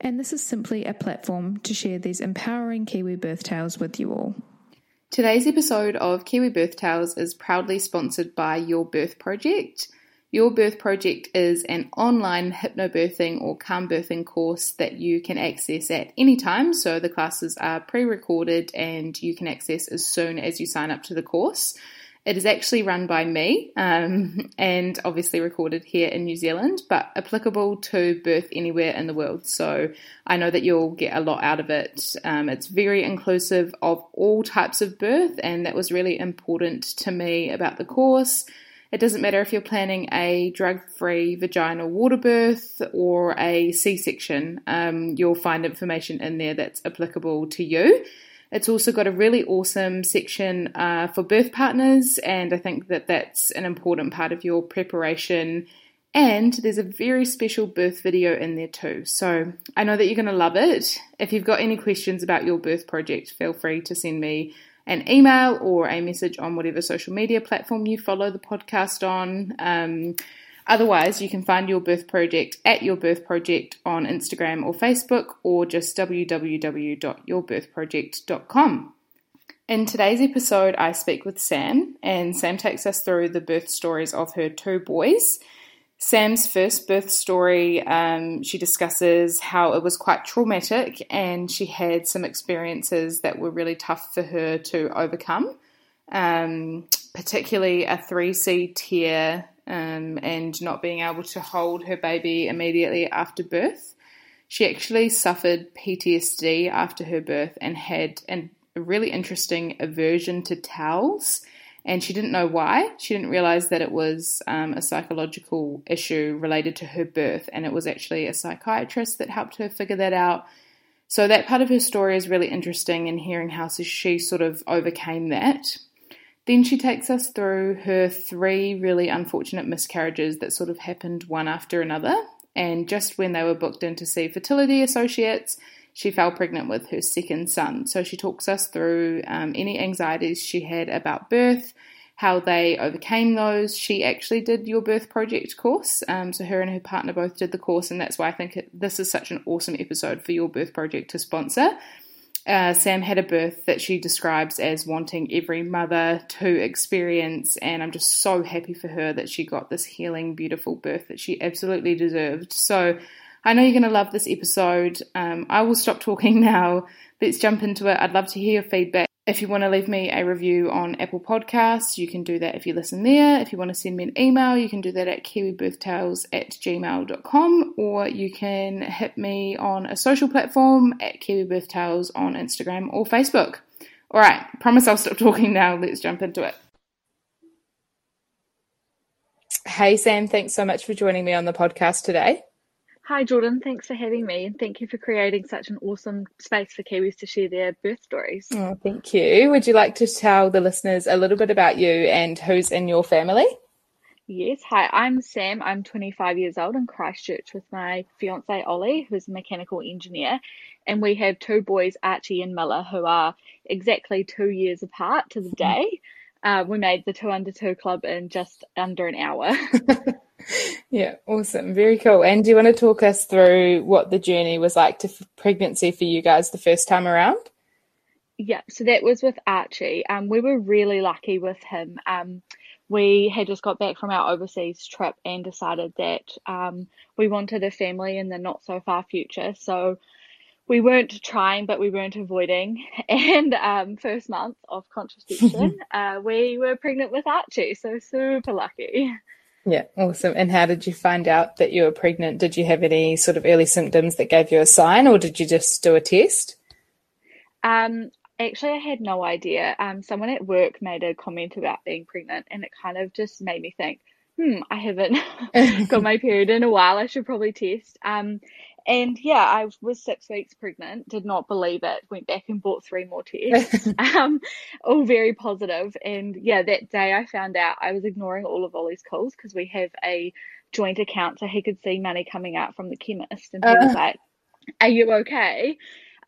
and this is simply a platform to share these empowering Kiwi birth tales with you all. Today's episode of Kiwi Birth Tales is proudly sponsored by Your Birth Project. Your Birth Project is an online hypnobirthing or calm birthing course that you can access at any time. So the classes are pre recorded and you can access as soon as you sign up to the course. It is actually run by me um, and obviously recorded here in New Zealand, but applicable to birth anywhere in the world. So I know that you'll get a lot out of it. Um, it's very inclusive of all types of birth, and that was really important to me about the course. It doesn't matter if you're planning a drug free vaginal water birth or a C section, um, you'll find information in there that's applicable to you. It's also got a really awesome section uh, for birth partners, and I think that that's an important part of your preparation. And there's a very special birth video in there too. So I know that you're going to love it. If you've got any questions about your birth project, feel free to send me an email or a message on whatever social media platform you follow the podcast on. Um, Otherwise, you can find Your Birth Project at Your Birth Project on Instagram or Facebook, or just www.yourbirthproject.com. In today's episode, I speak with Sam, and Sam takes us through the birth stories of her two boys. Sam's first birth story, um, she discusses how it was quite traumatic and she had some experiences that were really tough for her to overcome, um, particularly a 3C tear um, and not being able to hold her baby immediately after birth. She actually suffered PTSD after her birth and had an, a really interesting aversion to towels. And she didn't know why. She didn't realize that it was um, a psychological issue related to her birth, and it was actually a psychiatrist that helped her figure that out. So, that part of her story is really interesting, and hearing how she sort of overcame that. Then she takes us through her three really unfortunate miscarriages that sort of happened one after another. And just when they were booked in to see fertility associates, she fell pregnant with her second son. So she talks us through um, any anxieties she had about birth, how they overcame those. She actually did your birth project course. Um, so her and her partner both did the course, and that's why I think it, this is such an awesome episode for your birth project to sponsor. Uh, Sam had a birth that she describes as wanting every mother to experience, and I'm just so happy for her that she got this healing, beautiful birth that she absolutely deserved. So, I know you're going to love this episode. Um, I will stop talking now. Let's jump into it. I'd love to hear your feedback. If you want to leave me a review on Apple Podcasts, you can do that if you listen there. If you want to send me an email, you can do that at kiwibirthtales at gmail.com or you can hit me on a social platform at kiwibirthtales on Instagram or Facebook. All right, promise I'll stop talking now. Let's jump into it. Hey, Sam, thanks so much for joining me on the podcast today. Hi, Jordan. Thanks for having me, and thank you for creating such an awesome space for Kiwis to share their birth stories. Oh, thank you. Would you like to tell the listeners a little bit about you and who's in your family? Yes. Hi, I'm Sam. I'm 25 years old in Christchurch with my fiance Ollie, who's a mechanical engineer, and we have two boys, Archie and Miller, who are exactly two years apart to the day. Uh, we made the two under two club in just under an hour. yeah, awesome. Very cool. And do you want to talk us through what the journey was like to pregnancy for you guys the first time around? Yeah, so that was with Archie. Um, we were really lucky with him. Um, we had just got back from our overseas trip and decided that um, we wanted a family in the not so far future. So we weren't trying, but we weren't avoiding. And um, first month of contraception, uh, we were pregnant with Archie. So super lucky. Yeah, awesome. And how did you find out that you were pregnant? Did you have any sort of early symptoms that gave you a sign, or did you just do a test? Um, actually, I had no idea. Um, someone at work made a comment about being pregnant, and it kind of just made me think, hmm, I haven't got my period in a while. I should probably test. Um, and yeah, I was six weeks pregnant, did not believe it, went back and bought three more tests, um, all very positive. And yeah, that day I found out I was ignoring all of Ollie's calls because we have a joint account so he could see money coming out from the chemist. And he uh. was like, Are you okay?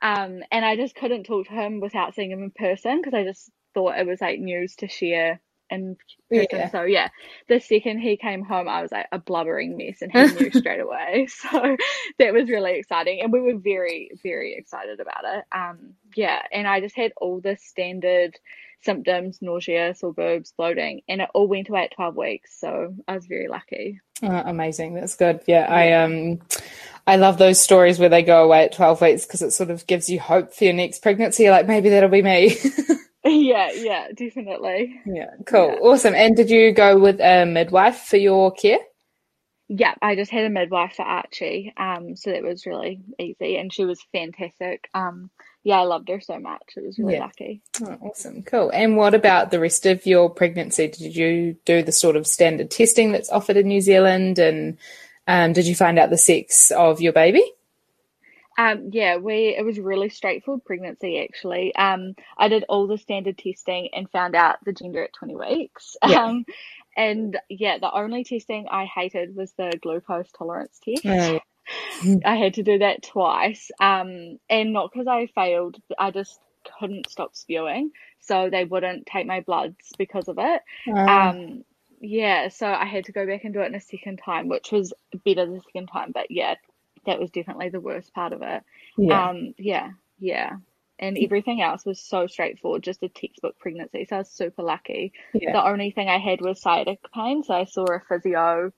Um, and I just couldn't talk to him without seeing him in person because I just thought it was like news to share and yeah. so yeah the second he came home i was like a blubbering mess and he knew straight away so that was really exciting and we were very very excited about it um yeah and i just had all the standard symptoms nausea sore boobs bloating and it all went away at 12 weeks so i was very lucky oh, amazing that's good yeah, yeah i um I love those stories where they go away at 12 weeks because it sort of gives you hope for your next pregnancy. Like maybe that'll be me. yeah, yeah, definitely. Yeah, cool. Yeah. Awesome. And did you go with a midwife for your care? Yeah, I just had a midwife for Archie. Um, so that was really easy and she was fantastic. Um, yeah, I loved her so much. It was really yeah. lucky. Oh, awesome. Cool. And what about the rest of your pregnancy? Did you do the sort of standard testing that's offered in New Zealand? And um, did you find out the sex of your baby? Um, yeah, we it was really straightforward pregnancy actually. Um, I did all the standard testing and found out the gender at 20 weeks. Yeah. Um, and yeah, the only testing I hated was the glucose tolerance test. Oh. I had to do that twice. Um, and not because I failed, I just couldn't stop spewing, so they wouldn't take my bloods because of it. Oh. Um, yeah, so I had to go back and do it in a second time, which was better the second time. But yeah, that was definitely the worst part of it. Yeah. Um, yeah, yeah. And everything else was so straightforward, just a textbook pregnancy. So I was super lucky. Yeah. The only thing I had was sciatic pain. So I saw a physio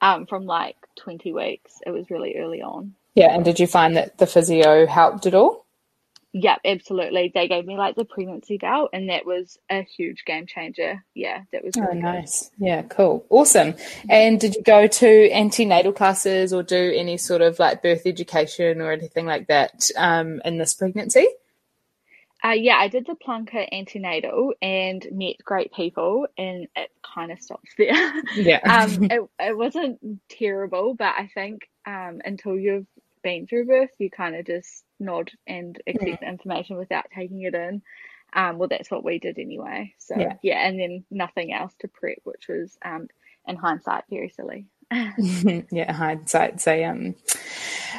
um, from like 20 weeks. It was really early on. Yeah. And did you find that the physio helped at all? Yep, absolutely. They gave me like the pregnancy belt, and that was a huge game changer. Yeah, that was really oh, nice. Good. Yeah, cool, awesome. And did you go to antenatal classes or do any sort of like birth education or anything like that um, in this pregnancy? Uh, yeah, I did the Plunket antenatal and met great people, and it kind of stops there. Yeah. um, it, it wasn't terrible, but I think um, until you've been through birth, you kind of just nod and accept yeah. the information without taking it in. Um, well, that's what we did anyway. So yeah. yeah, and then nothing else to prep, which was um, in hindsight very silly. yeah, hindsight's a um,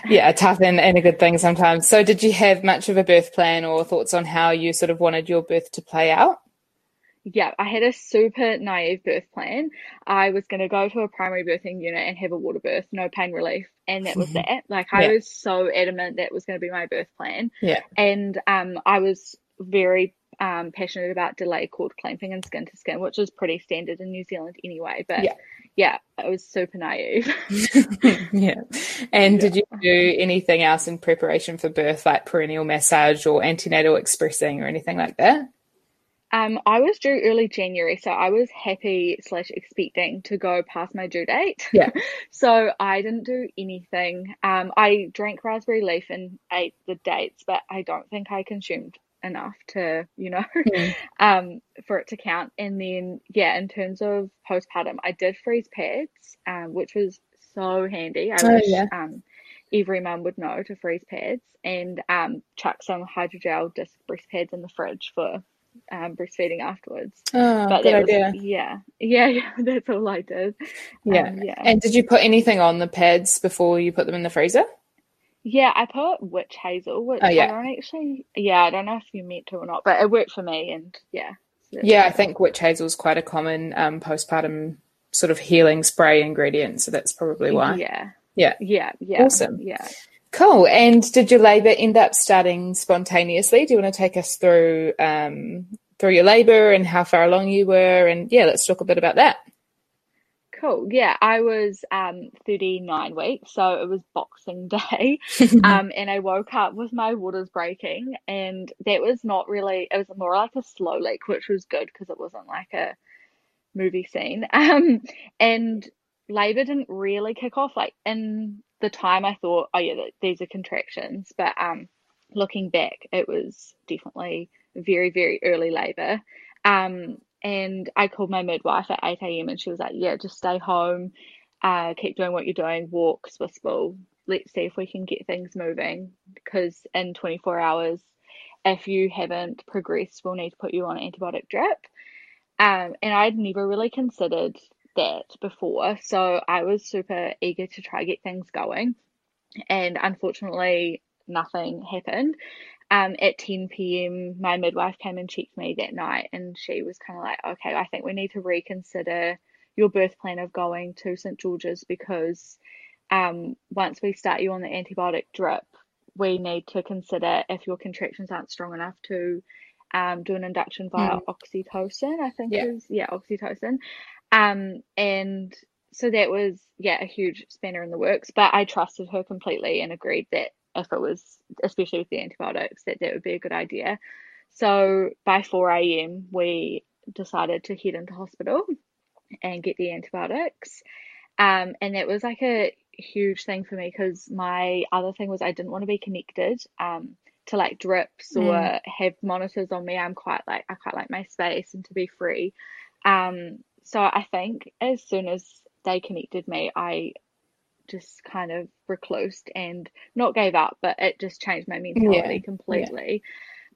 yeah, a tough and, and a good thing sometimes. So, did you have much of a birth plan or thoughts on how you sort of wanted your birth to play out? Yeah, I had a super naive birth plan. I was going to go to a primary birthing unit and have a water birth, no pain relief, and that was mm-hmm. that. Like I was so adamant that was going to be my birth plan. Yeah, and um, I was very um passionate about delay cord clamping and skin to skin, which is pretty standard in New Zealand anyway. But yeah, yeah I was super naive. yeah, and yeah. did you do anything else in preparation for birth, like perineal massage or antenatal expressing or anything like that? Um, I was due early January, so I was happy slash expecting to go past my due date. Yeah. so I didn't do anything. Um, I drank raspberry leaf and ate the dates, but I don't think I consumed enough to, you know, mm. um, for it to count. And then, yeah, in terms of postpartum, I did freeze pads, um, which was so handy. I oh, wish, yeah. um, every mum would know to freeze pads and um, chuck some hydrogel disc breast pads in the fridge for um, breastfeeding afterwards. Oh, but good was, idea. Yeah, yeah, yeah. That's all I did. Yeah, um, yeah. And did you put anything on the pads before you put them in the freezer? Yeah, I put witch hazel, which oh, yeah. I don't actually. Yeah, I don't know if you meant to or not, but it worked for me, and yeah. So yeah, I think witch hazel is quite a common um, postpartum sort of healing spray ingredient, so that's probably why. Yeah. Yeah. Yeah. Yeah. Awesome. Yeah. Cool. And did your labour end up starting spontaneously? Do you want to take us through um, through your labour and how far along you were. And yeah, let's talk a bit about that. Cool. Yeah, I was um 39 weeks, so it was Boxing Day. um and I woke up with my waters breaking and that was not really it was more like a slow leak, which was good because it wasn't like a movie scene. Um and labor didn't really kick off like in the time I thought, oh yeah, these are contractions, but um looking back, it was definitely very very early labor. Um and I called my midwife at 8 a.m. and she was like, Yeah, just stay home, uh, keep doing what you're doing, walk, Swiss ball. Let's see if we can get things moving because in 24 hours, if you haven't progressed, we'll need to put you on antibiotic drip. Um, and I'd never really considered that before. So I was super eager to try to get things going. And unfortunately, nothing happened um, at 10 p.m., my midwife came and checked me that night, and she was kind of like, okay, I think we need to reconsider your birth plan of going to St. George's because um, once we start you on the antibiotic drip, we need to consider if your contractions aren't strong enough to um, do an induction via mm. oxytocin, I think yeah. is, yeah, oxytocin. Um, and so that was, yeah, a huge spanner in the works, but I trusted her completely and agreed that if it was, especially with the antibiotics, that that would be a good idea. So by 4 a.m., we decided to head into hospital and get the antibiotics. Um, and that was like a huge thing for me because my other thing was I didn't want to be connected um, to like drips or mm. have monitors on me. I'm quite like, I quite like my space and to be free. Um, so I think as soon as they connected me, I just kind of reclused and not gave up, but it just changed my mentality yeah. completely. Yeah.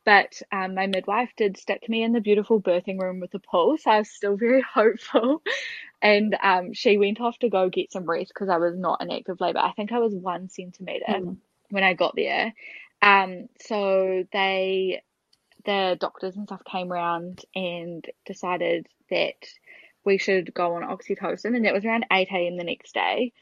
But um, my midwife did stick me in the beautiful birthing room with a pool, so I was still very hopeful. And um, she went off to go get some rest because I was not in active labour. I think I was one centimetre mm. when I got there. Um, so they, the doctors and stuff came around and decided that we should go on oxytocin, and that was around 8 a.m. the next day.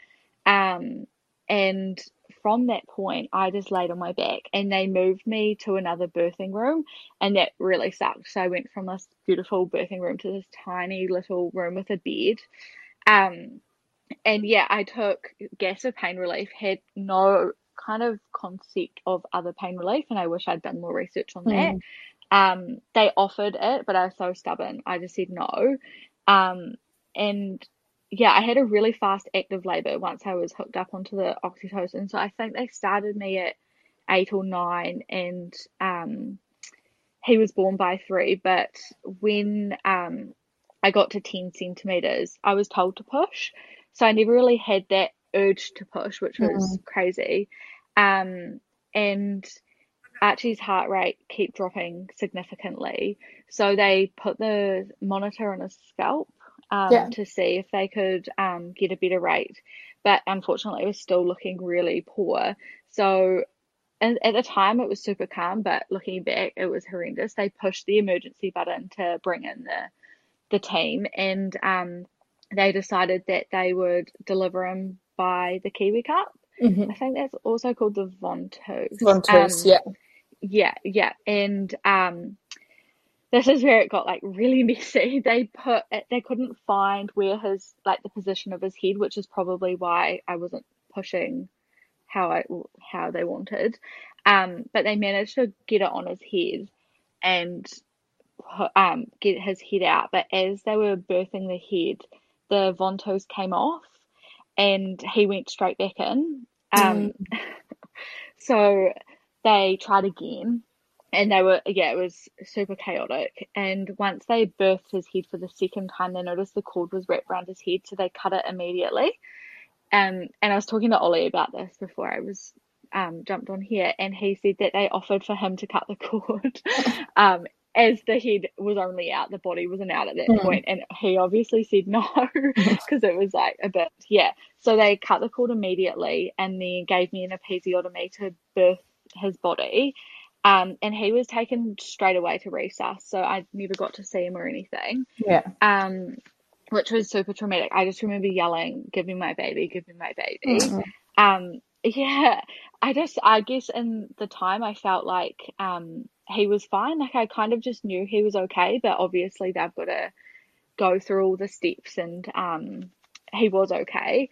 Um, and from that point, I just laid on my back and they moved me to another birthing room, and that really sucked. So I went from this beautiful birthing room to this tiny little room with a bed. Um, and yeah, I took gas of pain relief, had no kind of concept of other pain relief, and I wish I'd done more research on that. Mm. Um, they offered it, but I was so stubborn, I just said no. Um, and yeah, I had a really fast active labour once I was hooked up onto the oxytocin. So I think they started me at eight or nine, and um, he was born by three. But when um, I got to 10 centimetres, I was told to push. So I never really had that urge to push, which was mm. crazy. Um, and Archie's heart rate kept dropping significantly. So they put the monitor on his scalp um, yeah. to see if they could um, get a better rate. But unfortunately, it was still looking really poor. So and at the time, it was super calm, but looking back, it was horrendous. They pushed the emergency button to bring in the the team, and um, they decided that they would deliver him by the Kiwi Cup. Mm-hmm. I think that's also called the Ventouse. Ventouse, um, yeah, yeah, yeah, and um, this is where it got like really messy. They put they couldn't find where his like the position of his head, which is probably why I wasn't pushing how I how they wanted. Um, but they managed to get it on his head and um get his head out. But as they were birthing the head, the ventouse came off, and he went straight back in. Um, mm. so they tried again and they were yeah it was super chaotic. And once they birthed his head for the second time they noticed the cord was wrapped around his head so they cut it immediately. Um, and i was talking to ollie about this before i was um, jumped on here and he said that they offered for him to cut the cord um, as the head was only out the body wasn't out at that mm. point. And he obviously said no because it was like a bit yeah. So they cut the cord immediately and then gave me an episiotomy to birth his body um, and he was taken straight away to resus, so I never got to see him or anything. Yeah. Um, which was super traumatic. I just remember yelling, "Give me my baby! Give me my baby!" Mm-hmm. Um, yeah. I just, I guess, in the time, I felt like um, he was fine. Like I kind of just knew he was okay, but obviously they've got to go through all the steps and um, he was okay.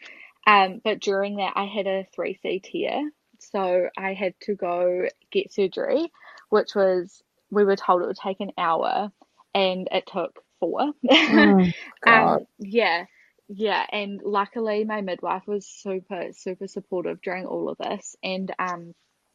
Um, but during that, I had a 3C tear. So I had to go get surgery, which was, we were told it would take an hour and it took four. Oh, um, yeah. Yeah. And luckily, my midwife was super, super supportive during all of this. And um,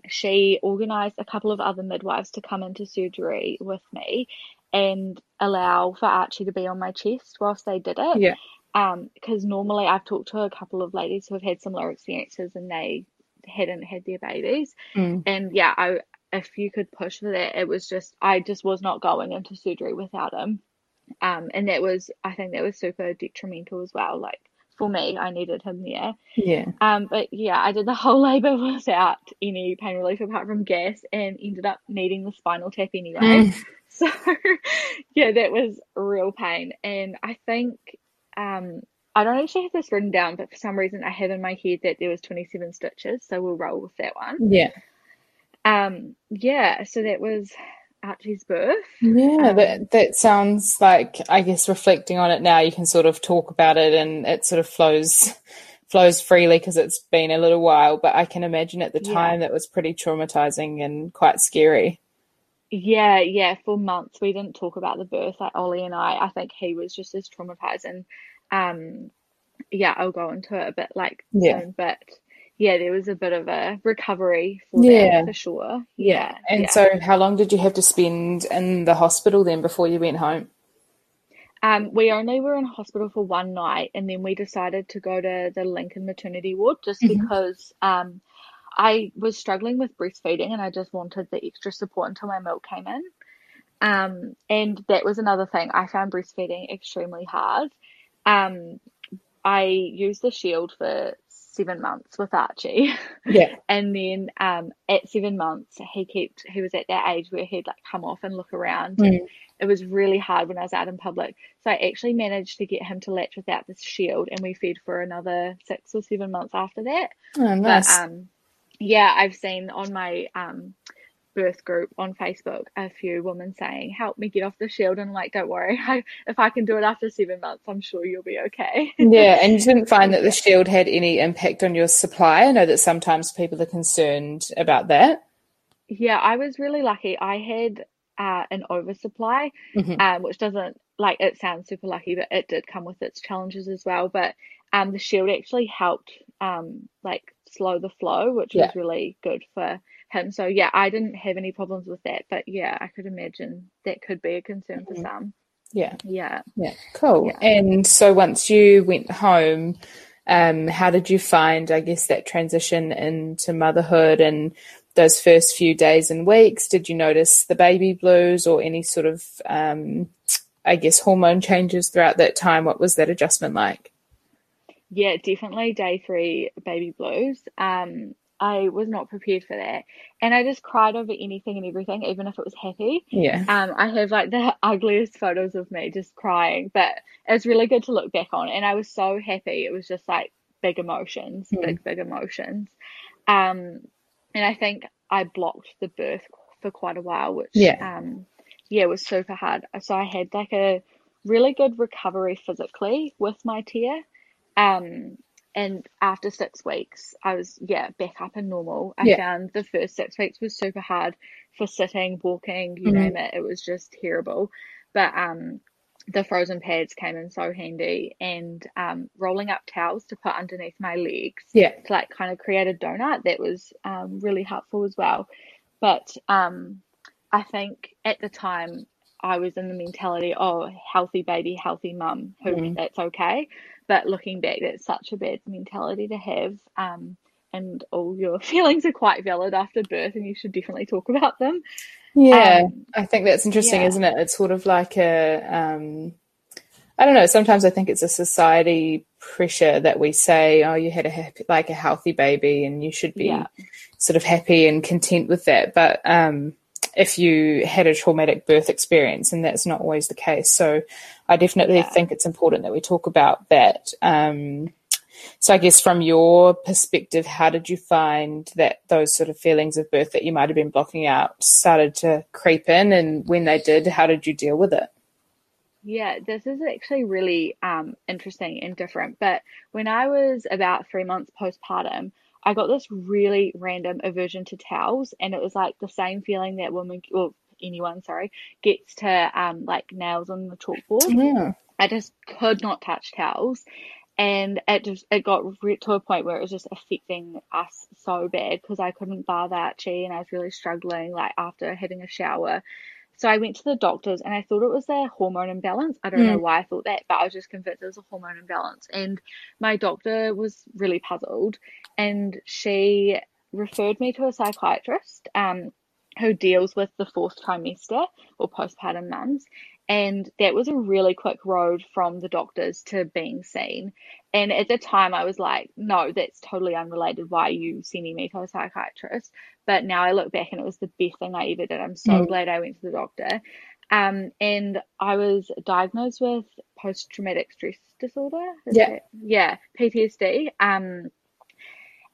she organised a couple of other midwives to come into surgery with me and allow for Archie to be on my chest whilst they did it. Yeah. Um, because normally I've talked to a couple of ladies who have had similar experiences and they hadn't had their babies. Mm. And yeah, I if you could push for that, it was just I just was not going into surgery without him. Um, and that was I think that was super detrimental as well. Like for me, I needed him there. Yeah. Um, but yeah, I did the whole labour without any pain relief apart from gas, and ended up needing the spinal tap anyway. Mm. So yeah, that was real pain. And I think um, I don't actually have this written down, but for some reason I have in my head that there was 27 stitches, so we'll roll with that one. Yeah. Um, yeah, so that was Archie's birth. Yeah, um, that that sounds like I guess reflecting on it now, you can sort of talk about it and it sort of flows flows freely because it's been a little while. But I can imagine at the time yeah. that was pretty traumatizing and quite scary. Yeah, yeah. For months we didn't talk about the birth. Like Ollie and I, I think he was just as traumatized. And um, yeah, I'll go into it a bit like yeah. soon. But yeah, there was a bit of a recovery for yeah. that for sure. Yeah. And yeah. so, how long did you have to spend in the hospital then before you went home? Um, we only were in hospital for one night, and then we decided to go to the Lincoln maternity ward just mm-hmm. because um, I was struggling with breastfeeding, and I just wanted the extra support until my milk came in. Um, and that was another thing. I found breastfeeding extremely hard. Um, I used the shield for seven months with Archie. Yeah. and then um, at seven months, he kept, he was at that age where he'd like come off and look around. Mm. And it was really hard when I was out in public. So I actually managed to get him to latch without the shield and we fed for another six or seven months after that. Oh, nice. But, um, yeah, I've seen on my um, birth group on Facebook a few women saying, "Help me get off the shield," and I'm like, "Don't worry, I, if I can do it after seven months, I'm sure you'll be okay." yeah, and you didn't find that the shield had any impact on your supply. I know that sometimes people are concerned about that. Yeah, I was really lucky. I had uh, an oversupply, mm-hmm. um, which doesn't like it sounds super lucky, but it did come with its challenges as well. But um, the shield actually helped um, like slow the flow, which yeah. was really good for him. So yeah, I didn't have any problems with that, but yeah, I could imagine that could be a concern mm-hmm. for some. Yeah. Yeah. Yeah. Cool. Yeah. And so once you went home, um, how did you find, I guess, that transition into motherhood and those first few days and weeks? Did you notice the baby blues or any sort of, um, I guess, hormone changes throughout that time? What was that adjustment like? Yeah, definitely day three baby blues. Um, I was not prepared for that. And I just cried over anything and everything, even if it was happy. Yeah. Um, I have like the ugliest photos of me just crying, but it was really good to look back on. And I was so happy. It was just like big emotions, mm. big, big emotions. Um, and I think I blocked the birth for quite a while, which, yeah. um, yeah, was super hard. So I had like a really good recovery physically with my tear. Um, and after six weeks, I was yeah back up and normal. I yeah. found the first six weeks was super hard for sitting, walking, you mm-hmm. name it. It was just terrible. But um, the frozen pads came in so handy, and um, rolling up towels to put underneath my legs, yeah, to like kind of create a donut. That was um, really helpful as well. But um, I think at the time I was in the mentality, oh, healthy baby, healthy mum, who mm. that's okay. But looking back, that's such a bad mentality to have. Um, and all your feelings are quite valid after birth, and you should definitely talk about them. Yeah, um, I think that's interesting, yeah. isn't it? It's sort of like a, um, I don't know. Sometimes I think it's a society pressure that we say, "Oh, you had a happy, like a healthy baby, and you should be yeah. sort of happy and content with that." But um, if you had a traumatic birth experience, and that's not always the case. So I definitely Yeah. think it's important that we talk about that. Um, so I guess from your perspective, how did you find that those sort of feelings of birth that you might have been blocking out started to creep in? And when they did, how did you deal with it? Yeah, this is actually really um, interesting and different. But when I was about three months postpartum, I got this really random aversion to towels, and it was like the same feeling that women, or anyone, sorry, gets to um, like nails on the chalkboard. Yeah. I just could not touch towels, and it just it got to a point where it was just affecting us so bad because I couldn't bathe Archie, and I was really struggling like after having a shower. So I went to the doctors and I thought it was a hormone imbalance. I don't mm. know why I thought that, but I was just convinced it was a hormone imbalance. And my doctor was really puzzled and she referred me to a psychiatrist um, who deals with the fourth trimester or postpartum mums. And that was a really quick road from the doctors to being seen. And at the time, I was like, no, that's totally unrelated. Why are you sending me to a psychiatrist? But now I look back and it was the best thing I ever did. I'm so mm. glad I went to the doctor. Um, and I was diagnosed with post traumatic stress disorder. yeah. yeah, PTSD. Um,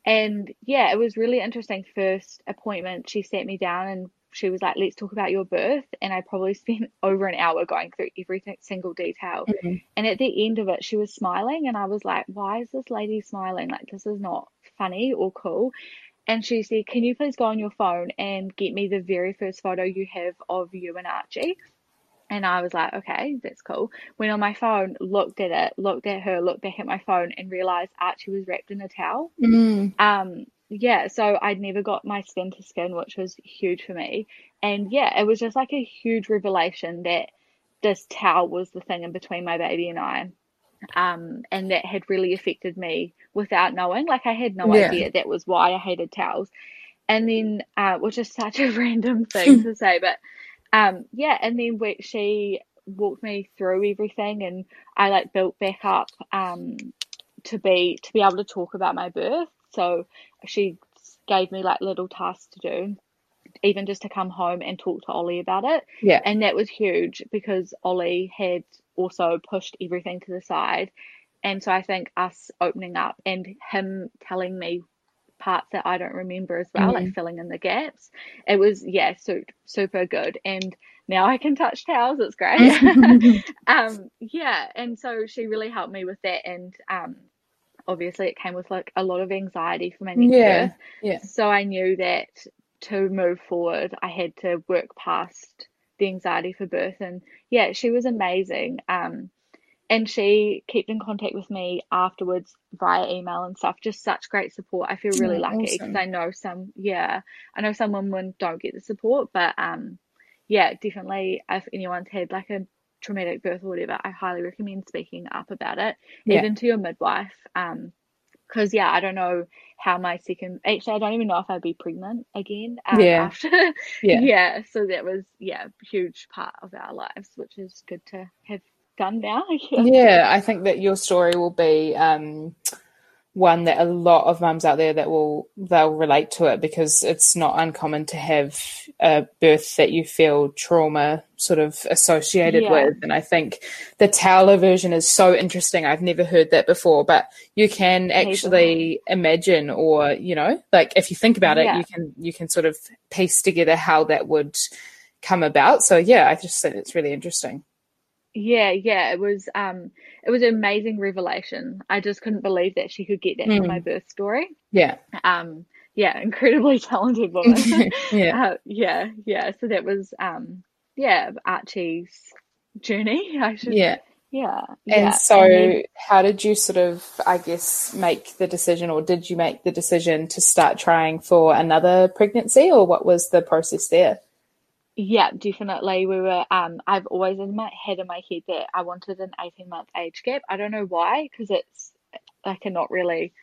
and yeah, it was really interesting. First appointment, she sat me down and she was like, let's talk about your birth. And I probably spent over an hour going through every single detail. Mm-hmm. And at the end of it, she was smiling. And I was like, why is this lady smiling? Like, this is not funny or cool. And she said, can you please go on your phone and get me the very first photo you have of you and Archie? And I was like, okay, that's cool. Went on my phone, looked at it, looked at her, looked back at my phone, and realized Archie was wrapped in a towel. Mm. Um, yeah, so I'd never got my skin to skin, which was huge for me. And yeah, it was just like a huge revelation that this towel was the thing in between my baby and I. Um, and that had really affected me without knowing. Like I had no yeah. idea that was why I hated towels. And then, uh, which is such a random thing to say, but um, yeah, and then we, she walked me through everything, and I like built back up um, to be to be able to talk about my birth. So she gave me like little tasks to do, even just to come home and talk to Ollie about it. Yeah. And that was huge because Ollie had also pushed everything to the side. And so I think us opening up and him telling me parts that I don't remember as well, mm-hmm. like filling in the gaps. It was, yeah, so, super good. And now I can touch towels. It's great. um, yeah. And so she really helped me with that. And um, obviously it came with like a lot of anxiety for my next yeah, birth. Yeah. So I knew that to move forward, I had to work past the anxiety for birth. And yeah, she was amazing. Um, and she kept in contact with me afterwards via email and stuff. Just such great support. I feel really lucky because awesome. I know some, yeah, I know some women don't get the support, but um, yeah, definitely if anyone's had like a traumatic birth or whatever, I highly recommend speaking up about it, yeah. even to your midwife. Um, because yeah, I don't know how my second actually I don't even know if I'd be pregnant again. Um, yeah. After yeah. yeah. So that was yeah, huge part of our lives, which is good to have done now. yeah, I think that your story will be um one that a lot of mums out there that will they'll relate to it because it's not uncommon to have a birth that you feel trauma sort of associated yeah. with. And i think the towel aversion is so interesting. I've never heard that before but you can actually imagine or you know like if you think about it yeah. you can you can sort of piece together how that would come about. So yeah i just think it's really interesting yeah, yeah, it was um it was an amazing revelation. I just couldn't believe that she could get that mm. from my birth story. Yeah. Um yeah, incredibly talented woman. yeah. Uh, yeah, yeah. So that was um yeah, Archie's journey. I should Yeah. Yeah. And yeah. so and then, how did you sort of I guess make the decision or did you make the decision to start trying for another pregnancy or what was the process there? Yeah, definitely. We were. Um, I've always in my head in my head that I wanted an eighteen month age gap. I don't know why, because it's like a not really.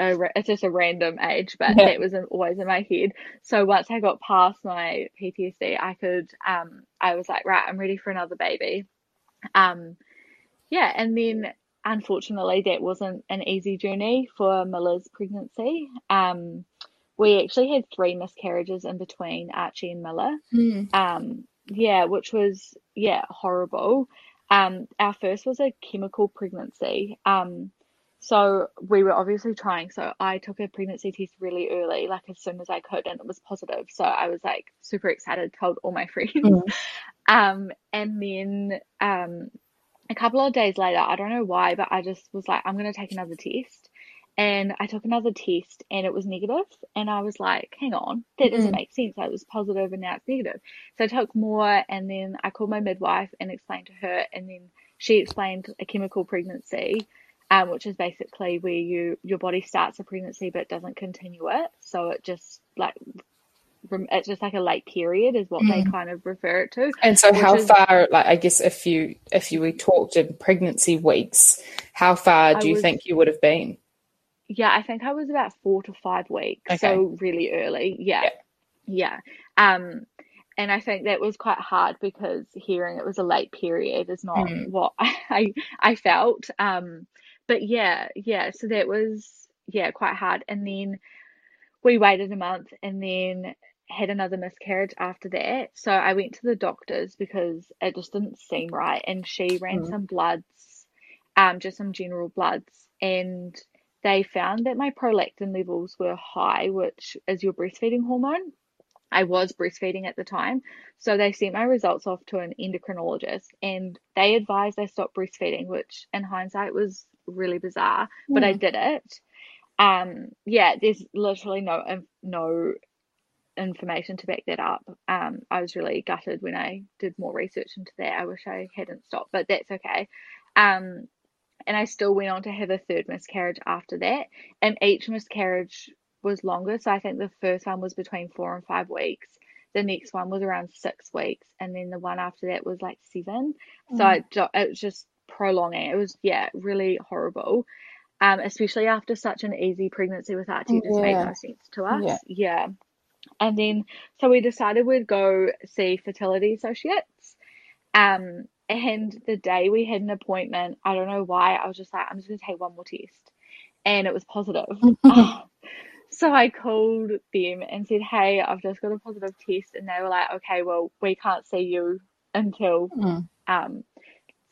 A, it's just a random age, but yeah. that was always in my head. So once I got past my PTSD, I could. Um, I was like, right, I'm ready for another baby. Um, yeah, and then unfortunately, that wasn't an easy journey for Miller's pregnancy. Um we actually had three miscarriages in between Archie and Miller. Mm. Um, yeah, which was yeah horrible. Um, our first was a chemical pregnancy. Um, So we were obviously trying. So I took a pregnancy test really early, like as soon as I could, and it was positive. So I was like super excited, told all my friends. Mm. Um, and then um, a couple of days later, I don't know why, but I just was like, I'm going to take another test. And I took another test and it was negative. And I was like, hang on, that doesn't mm. make sense. I was positive and now it's negative. So I took more and then I called my midwife and explained to her. And then she explained a chemical pregnancy, um, which is basically where you your body starts a pregnancy but doesn't continue it. So it just like it's just like a late period is what mm. they kind of refer it to. And so how is, far like I guess if you if you we talked in pregnancy weeks, how far do you was, think you would have been? Yeah, I think I was about four to five weeks. Okay. So really early. Yeah. yeah. Yeah. Um and I think that was quite hard because hearing it was a late period is not mm. what I I felt. Um but yeah, yeah, so that was yeah, quite hard. And then we waited a month and then had another miscarriage after that. So I went to the doctors because it just didn't seem right. And she ran mm. some bloods, um, just some general bloods, and they found that my prolactin levels were high, which is your breastfeeding hormone. I was breastfeeding at the time. So they sent my results off to an endocrinologist and they advised I stop breastfeeding, which in hindsight was really bizarre, but I did it. Um, yeah, there's literally no no information to back that up. Um, I was really gutted when I did more research into that. I wish I hadn't stopped, but that's okay. Um, and I still went on to have a third miscarriage after that, and each miscarriage was longer. So I think the first one was between four and five weeks. The next one was around six weeks, and then the one after that was like seven. Mm. So it, it was just prolonging. It was yeah, really horrible. Um, especially after such an easy pregnancy with Archie, it just yeah. made no sense to us. Yeah. yeah. And then, so we decided we'd go see fertility associates. Um, and the day we had an appointment, I don't know why, I was just like, I'm just going to take one more test. And it was positive. so I called them and said, Hey, I've just got a positive test. And they were like, Okay, well, we can't see you until mm. um,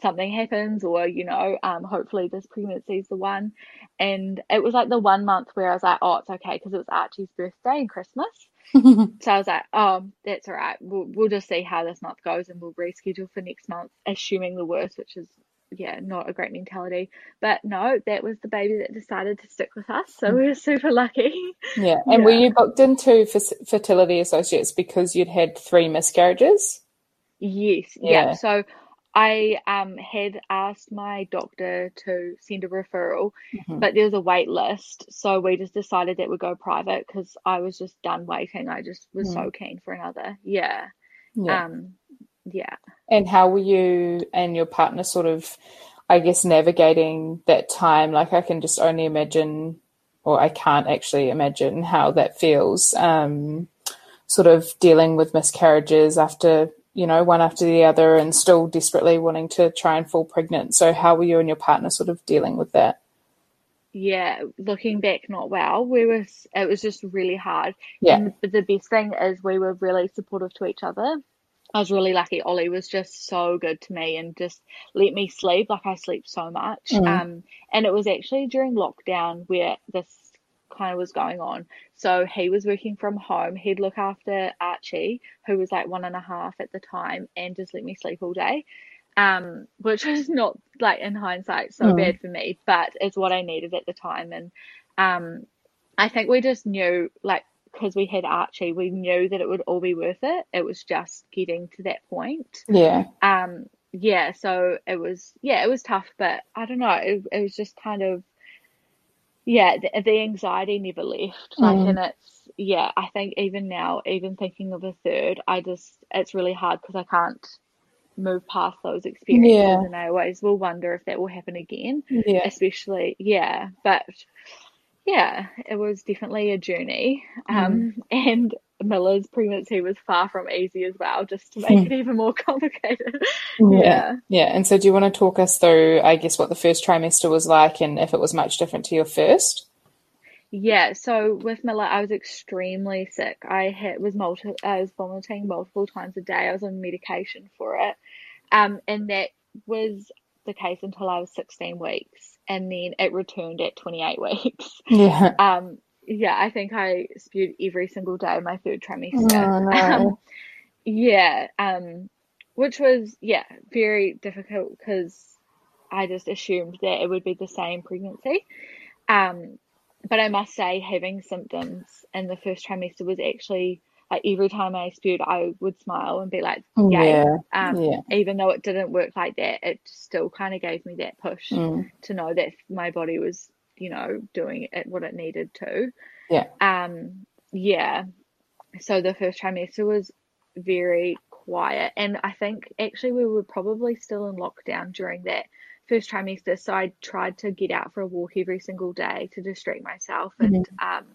something happens or you know um, hopefully this pregnancy is the one. And it was like the one month where i was like oh it's okay because it was archie's birthday and christmas. So i was like oh that's all right. We'll, we'll just see how this month goes and we'll reschedule for next month assuming the worst which is yeah not a great mentality. But no that was the baby that decided to stick with us. So we were super lucky. Yeah. And yeah. were you booked into fertility associates because you'd had three miscarriages? Yes. Yeah, yeah. so I um, had asked my doctor to send a referral, mm-hmm. but there was a wait list. So we just decided that we'd go private because I was just done waiting. I just was mm. so keen for another. Yeah. Yeah. Um, yeah. And how were you and your partner sort of, I guess, navigating that time? Like, I can just only imagine, or I can't actually imagine how that feels. Um, sort of dealing with miscarriages after you know, one after the other and still desperately wanting to try and fall pregnant. So, how were you and your partner sort of dealing with that? Yeah, looking back, not well. We were, it was just really hard. Yeah. And the best thing is we were really supportive to each other. I was really lucky. Ollie was just so good to me and just let me sleep. Like I sleep so much. Mm. Um, and it was actually during lockdown where this kind of was going on. So he was working from home. He'd look after Archie, who was like one and a half at the time, and just let me sleep all day. Um, which was not like in hindsight so mm. bad for me, but it's what I needed at the time. And um, I think we just knew like because we had Archie, we knew that it would all be worth it. It was just getting to that point. Yeah. Um. Yeah. So it was. Yeah, it was tough, but I don't know. It, it was just kind of yeah, the, the anxiety never left. Like, mm. and it's, yeah, I think even now, even thinking of a third, I just, it's really hard because I can't move past those experiences. Yeah. And I always will wonder if that will happen again. Yeah. Especially, yeah. But yeah, it was definitely a journey. Mm. Um, and Miller's pregnancy was far from easy as well, just to make it even more complicated. Yeah. yeah. Yeah. And so do you want to talk us through, I guess, what the first trimester was like and if it was much different to your first? Yeah, so with Miller, I was extremely sick. I had was multi, I was vomiting multiple times a day. I was on medication for it, um, and that was the case until I was 16 weeks. And then it returned at 28 weeks. Yeah. Um, yeah, I think I spewed every single day of my third trimester. Oh, no. Um, yeah, um, which was yeah very difficult because I just assumed that it would be the same pregnancy. Um, but I must say, having symptoms in the first trimester was actually like every time I spewed, I would smile and be like, "Yay!" Yeah, Um, yeah. Even though it didn't work like that, it still kind of gave me that push Mm. to know that my body was, you know, doing it what it needed to. Yeah. Um, yeah. So the first trimester was very quiet, and I think actually we were probably still in lockdown during that first trimester. So I tried to get out for a walk every single day to distract myself, and um,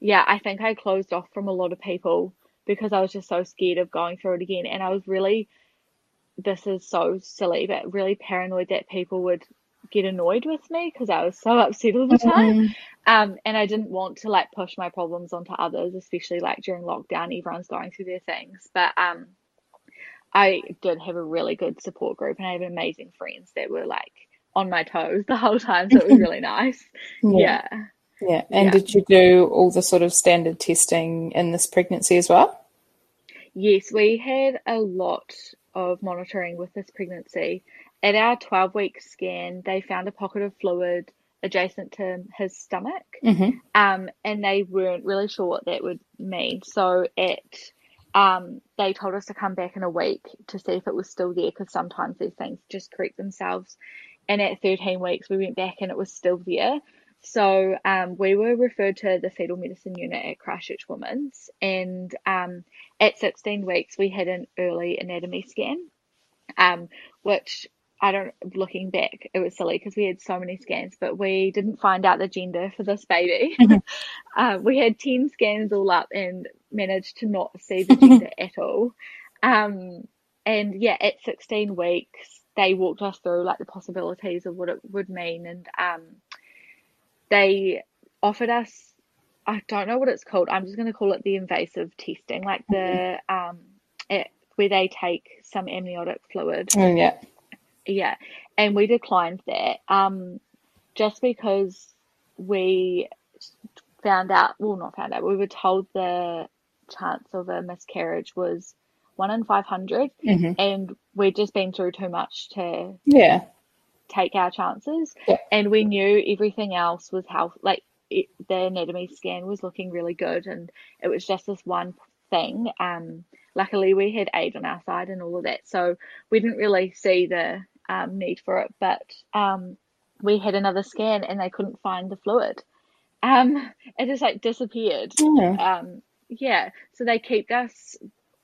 yeah, I think I closed off from a lot of people because I was just so scared of going through it again, and I was really this is so silly, but really paranoid that people would get annoyed with me because I was so upset all the time. Um, and I didn't want to like push my problems onto others, especially like during lockdown, everyone's going through their things. But um, I did have a really good support group, and I have amazing friends that were like on my toes the whole time, so it was really nice. Yeah. Yeah. Yeah. And Yeah. did you do all the sort of standard testing in this pregnancy as well? Yes, we had a lot of monitoring with this pregnancy. At our 12 week scan, they found a pocket of fluid adjacent to his stomach, Mm-hmm. um, and they weren't really sure what that would mean. So at um, they told us to come back in a week to see if it was still there because sometimes these things just correct themselves. And at 13 weeks, we went back and it was still there. So um, we were referred to the fetal medicine unit at Christchurch Women's, and um, at 16 weeks we had an early anatomy scan, um, which I don't. Looking back, it was silly because we had so many scans, but we didn't find out the gender for this baby. uh, we had 10 scans all up and managed to not see the gender at all. Um, and yeah, at 16 weeks, they walked us through like the possibilities of what it would mean, and um, they offered us I don't know what it's called. I'm just going to call it the invasive testing, like the um, it, where they take some amniotic fluid. Mm, yeah. Yeah, and we declined that um, just because we found out. Well, not found out. We were told the chance of a miscarriage was one in five hundred, hmm and we'd just been through too much to Yeah. Take our chances. Yeah. And we knew everything else was health, like it, the anatomy scan was looking really good, and it was just this one thing. Um, luckily we had aid on our side and all of that, so we didn't really see the um, need for it. But um, we had another scan, and they couldn't find the fluid. Um, it just like disappeared. Yeah. Um, yeah, so they kept us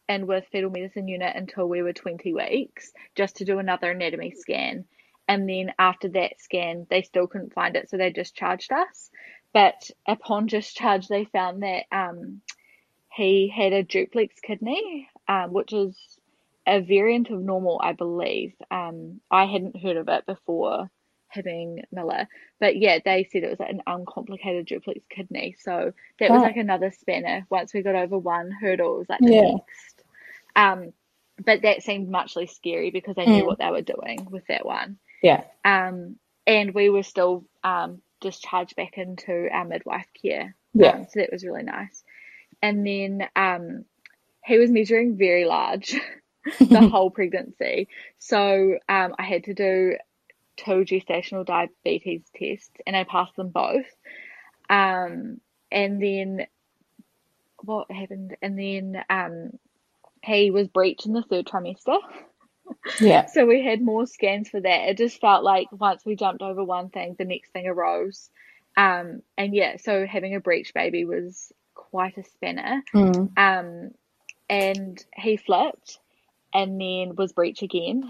and with fetal medicine unit until we were 20 weeks just to do another anatomy scan. And then after that scan, they still couldn't find it, so they discharged us. But upon discharge, they found that um, he had a duplex kidney, um, which is a variant of normal, I believe. Um, I hadn't heard of it before having Miller, but yeah, they said it was like an uncomplicated duplex kidney. So that was like another spanner. Once we got over one hurdle, it was like the Yeah. next. Um, but that seemed much less scary because they knew Mm. what they were doing with that one. Yeah. Um, and we were still um, discharged back into our midwife care. Yeah. Um, so that was really nice. And then um, he was measuring very large the whole pregnancy. So um, I had to do two gestational diabetes tests and I passed them both. Um, and then what happened? And then um, he was breached in the third trimester. Yeah. So we had more scans for that. It just felt like once we jumped over one thing, the next thing arose. Um, and yeah, so having a breech baby was quite a spinner. Mm. Um, and he flipped and then was breech again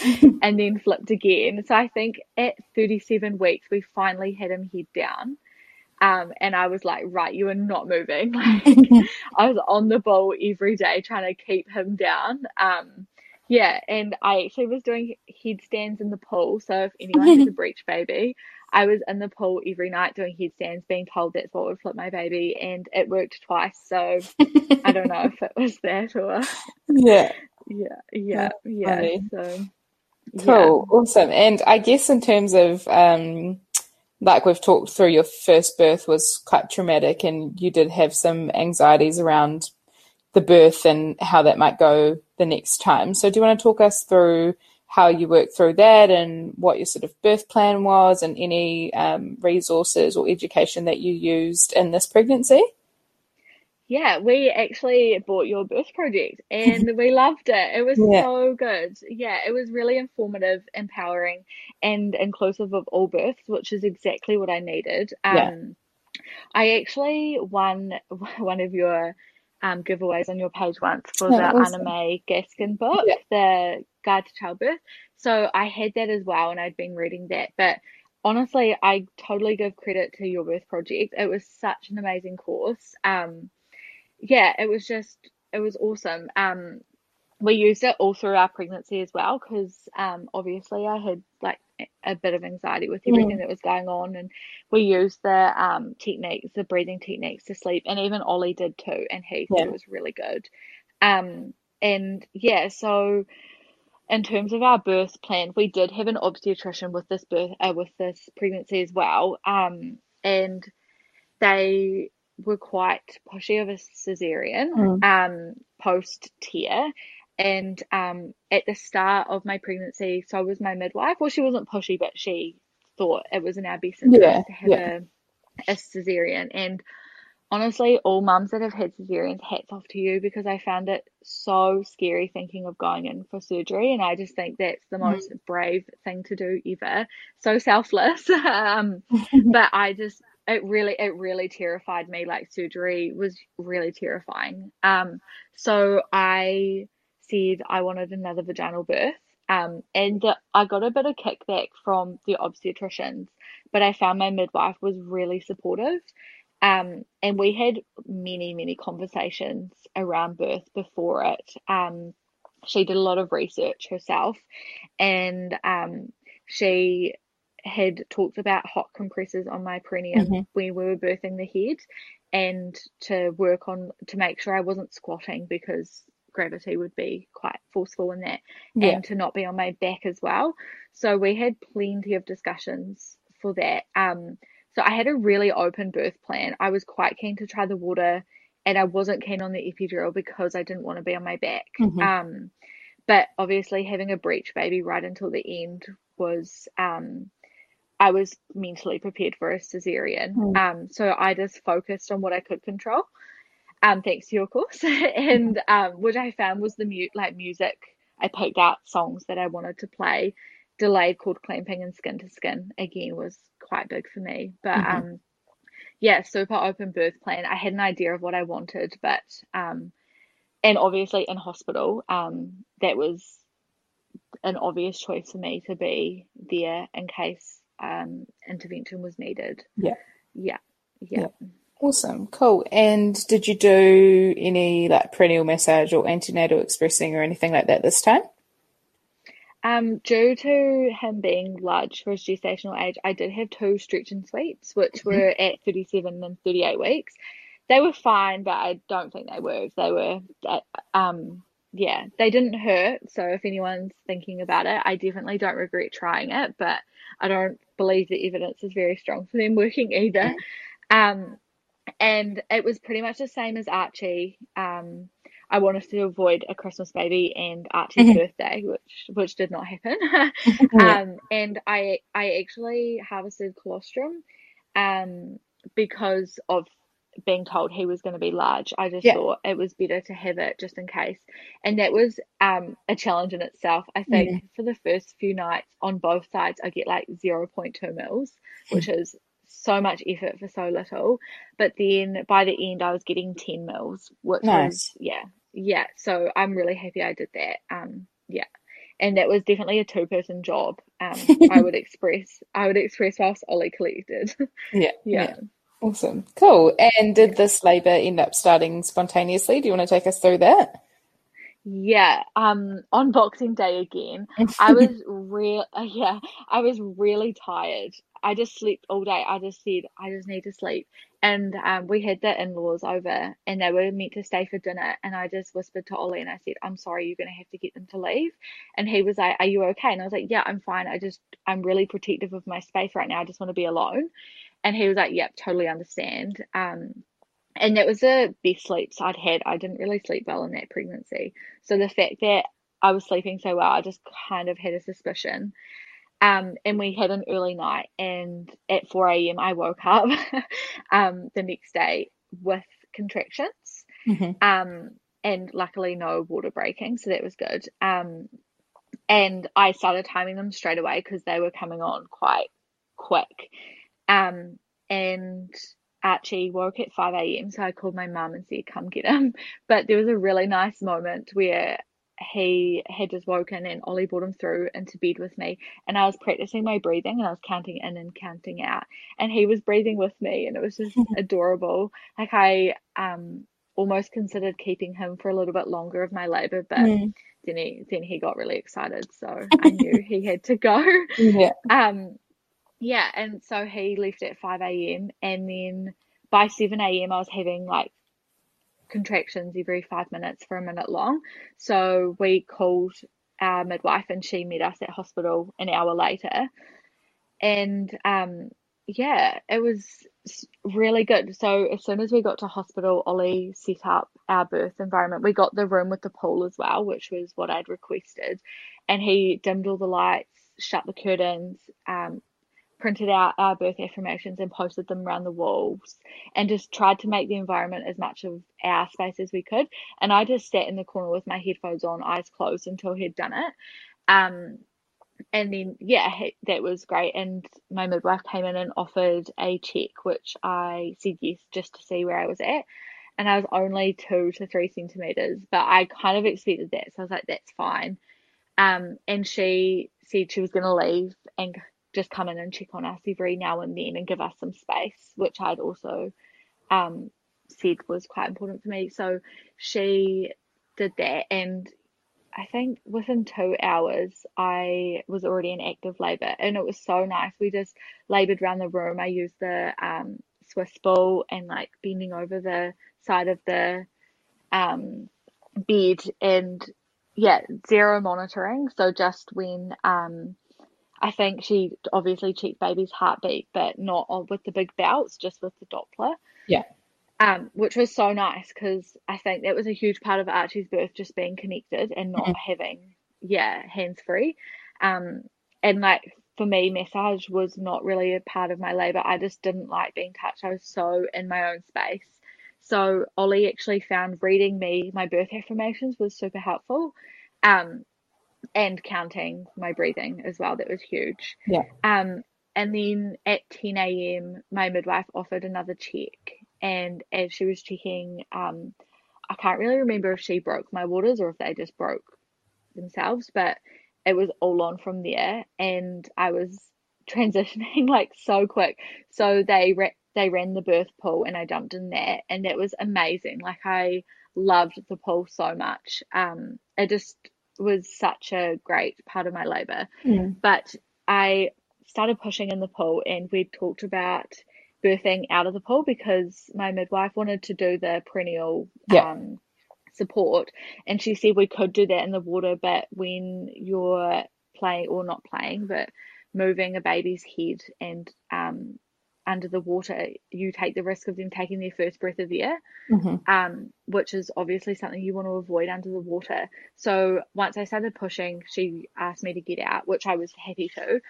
and then flipped again. So I think at 37 weeks, we finally had him head down. Um, and I was like, right, you are not moving. Like, I was on the ball every day trying to keep him down. Um, yeah, and I actually was doing headstands in the pool. So if anyone has a breech baby, I was in the pool every night doing headstands, being told that's what would flip my baby, and it worked twice. So I don't know if it was that or Yeah. yeah, yeah, yeah. So Cool, yeah. awesome. And I guess in terms of um, like we've talked through, your first birth was quite traumatic, and you did have some anxieties around the birth and how that might go the next time. So, do you want to talk us through how you worked through that and what your sort of birth plan was, and any um, resources or education that you used in this pregnancy? Yeah, we actually bought your birth project and we loved it. It was yeah. so good. Yeah, it was really informative, empowering, and inclusive of all births, which is exactly what I needed. Um, yeah. I actually won one of your um, giveaways on your page once for oh, the awesome. Anna Gaskin book, yeah. the Guide to Childbirth. So I had that as well, and I'd been reading that. But honestly, I totally give credit to your birth project. It was such an amazing course. Um, yeah, it was just it was awesome. Um, we used it all through our pregnancy as well because um, obviously I had like a bit of anxiety with everything mm. that was going on, and we used the um, techniques, the breathing techniques to sleep, and even Ollie did too, and he yeah. it was really good. Um, and yeah, so in terms of our birth plan, we did have an obstetrician with this birth uh, with this pregnancy as well, um, and they were quite pushy of a cesarean mm. um, post tear. And um, at the start of my pregnancy, so was my midwife. Well, she wasn't pushy, but she thought it was in our best interest yeah, to have yeah. a, a cesarean. And honestly, all mums that have had cesareans, hats off to you because I found it so scary thinking of going in for surgery. And I just think that's the most mm. brave thing to do ever. So selfless. um, but I just it really it really terrified me like surgery was really terrifying um so i said i wanted another vaginal birth um and i got a bit of kickback from the obstetricians but i found my midwife was really supportive um and we had many many conversations around birth before it um she did a lot of research herself and um she had talked about hot compressors on my perineum mm-hmm. when we were birthing the head and to work on to make sure I wasn't squatting because gravity would be quite forceful in that yeah. and to not be on my back as well. So we had plenty of discussions for that. Um so I had a really open birth plan. I was quite keen to try the water and I wasn't keen on the epidural because I didn't want to be on my back. Mm-hmm. Um but obviously having a breech baby right until the end was um I was mentally prepared for a cesarean. Mm. Um, so I just focused on what I could control. Um, thanks to your course, and um, what I found was the mute like music. I picked out songs that I wanted to play. Delayed cord clamping and skin to skin again was quite big for me. But mm-hmm. um, yeah, super open birth plan. I had an idea of what I wanted, but um, and obviously in hospital, um, that was an obvious choice for me to be there in case um, intervention was needed. Yeah. Yeah. Yeah. yeah. Awesome. Cool. And did you do any like prenatal massage or antenatal expressing or anything like that this time? Um, due to him being large for his gestational age, I did have two stretch and sweeps, which mm-hmm. were at 37 and 38 weeks. They were fine, but I don't think they worked. They were, uh, um, yeah, they didn't hurt. So if anyone's thinking about it, I definitely don't regret trying it, but I don't believe the evidence is very strong for them working either. Um, and it was pretty much the same as Archie. Um, I wanted to avoid a Christmas baby and Archie's mm-hmm. birthday, which which did not happen. um, and I I actually harvested colostrum um, because of being told he was going to be large. I just yeah. thought it was better to have it just in case. And that was um, a challenge in itself. I think mm. for the first few nights on both sides, I get like 0.2 mils, which is so much effort for so little. But then by the end, I was getting 10 mils, which nice. was, yeah, yeah. So I'm really happy I did that. Um, yeah. And that was definitely a two person job. Um, I would express, I would express whilst Ollie collected. yeah. yeah. yeah. Awesome. Cool. And did this labour end up starting spontaneously? Do you want to take us through that? Yeah, um, on Boxing Day again, I was real. Uh, yeah, I was really tired. I just slept all day. I just said I just need to sleep, and um, we had the in-laws over, and they were meant to stay for dinner, and I just whispered to Ollie, and I said, "I'm sorry, you're gonna have to get them to leave," and he was like, "Are you okay?" And I was like, "Yeah, I'm fine. I just I'm really protective of my space right now. I just want to be alone," and he was like, "Yep, totally understand." Um, and that was the best sleeps I'd had. I didn't really sleep well in that pregnancy. So the fact that I was sleeping so well, I just kind of had a suspicion. Um, and we had an early night, and at 4 a.m., I woke up um, the next day with contractions. Mm-hmm. Um, and luckily, no water breaking, so that was good. Um, and I started timing them straight away because they were coming on quite quick. Um, and Archie woke at 5 a.m. So I called my mum and said, come get him. But there was a really nice moment where he had just woken and Ollie brought him through into bed with me. And I was practicing my breathing and I was counting in and counting out. And he was breathing with me and it was just adorable. Like I um almost considered keeping him for a little bit longer of my labour, but mm. then he then he got really excited. So I knew he had to go. Yeah. Um yeah, and so he left at 5 a.m. and then by 7 a.m. I was having like contractions every five minutes for a minute long. So we called our midwife and she met us at hospital an hour later. And um, yeah, it was really good. So as soon as we got to hospital, Ollie set up our birth environment. We got the room with the pool as well, which was what I'd requested. And he dimmed all the lights, shut the curtains, um, printed out our birth affirmations and posted them around the walls and just tried to make the environment as much of our space as we could. And I just sat in the corner with my headphones on, eyes closed until he'd done it. Um, and then, yeah, that was great. And my midwife came in and offered a check, which I said yes just to see where I was at. And I was only two to three centimeters, but I kind of expected that. So I was like, that's fine. Um, and she said she was going to leave and just come in and check on us every now and then and give us some space, which I'd also um, said was quite important for me. So she did that, and I think within two hours, I was already in active labour, and it was so nice. We just laboured around the room. I used the um, Swiss ball and like bending over the side of the um, bed, and yeah, zero monitoring. So just when um, I think she obviously checked baby's heartbeat, but not with the big belts, just with the Doppler. Yeah. Um, which was so nice because I think that was a huge part of Archie's birth, just being connected and not mm-hmm. having, yeah, hands free. Um, and like for me, massage was not really a part of my labor. I just didn't like being touched. I was so in my own space. So Ollie actually found reading me my birth affirmations was super helpful. Um, and counting my breathing as well. That was huge. Yeah. Um, and then at 10 a.m., my midwife offered another check. And as she was checking, um, I can't really remember if she broke my waters or if they just broke themselves, but it was all on from there. And I was transitioning like so quick. So they ra- they ran the birth pool and I jumped in there, and that was amazing. Like I loved the pool so much. Um, it just was such a great part of my labor. Mm. But I started pushing in the pool and we talked about birthing out of the pool because my midwife wanted to do the perineal yeah. um, support and she said we could do that in the water but when you're playing or not playing but moving a baby's head and um, under the water, you take the risk of them taking their first breath of air, mm-hmm. um, which is obviously something you want to avoid under the water. So once I started pushing, she asked me to get out, which I was happy to,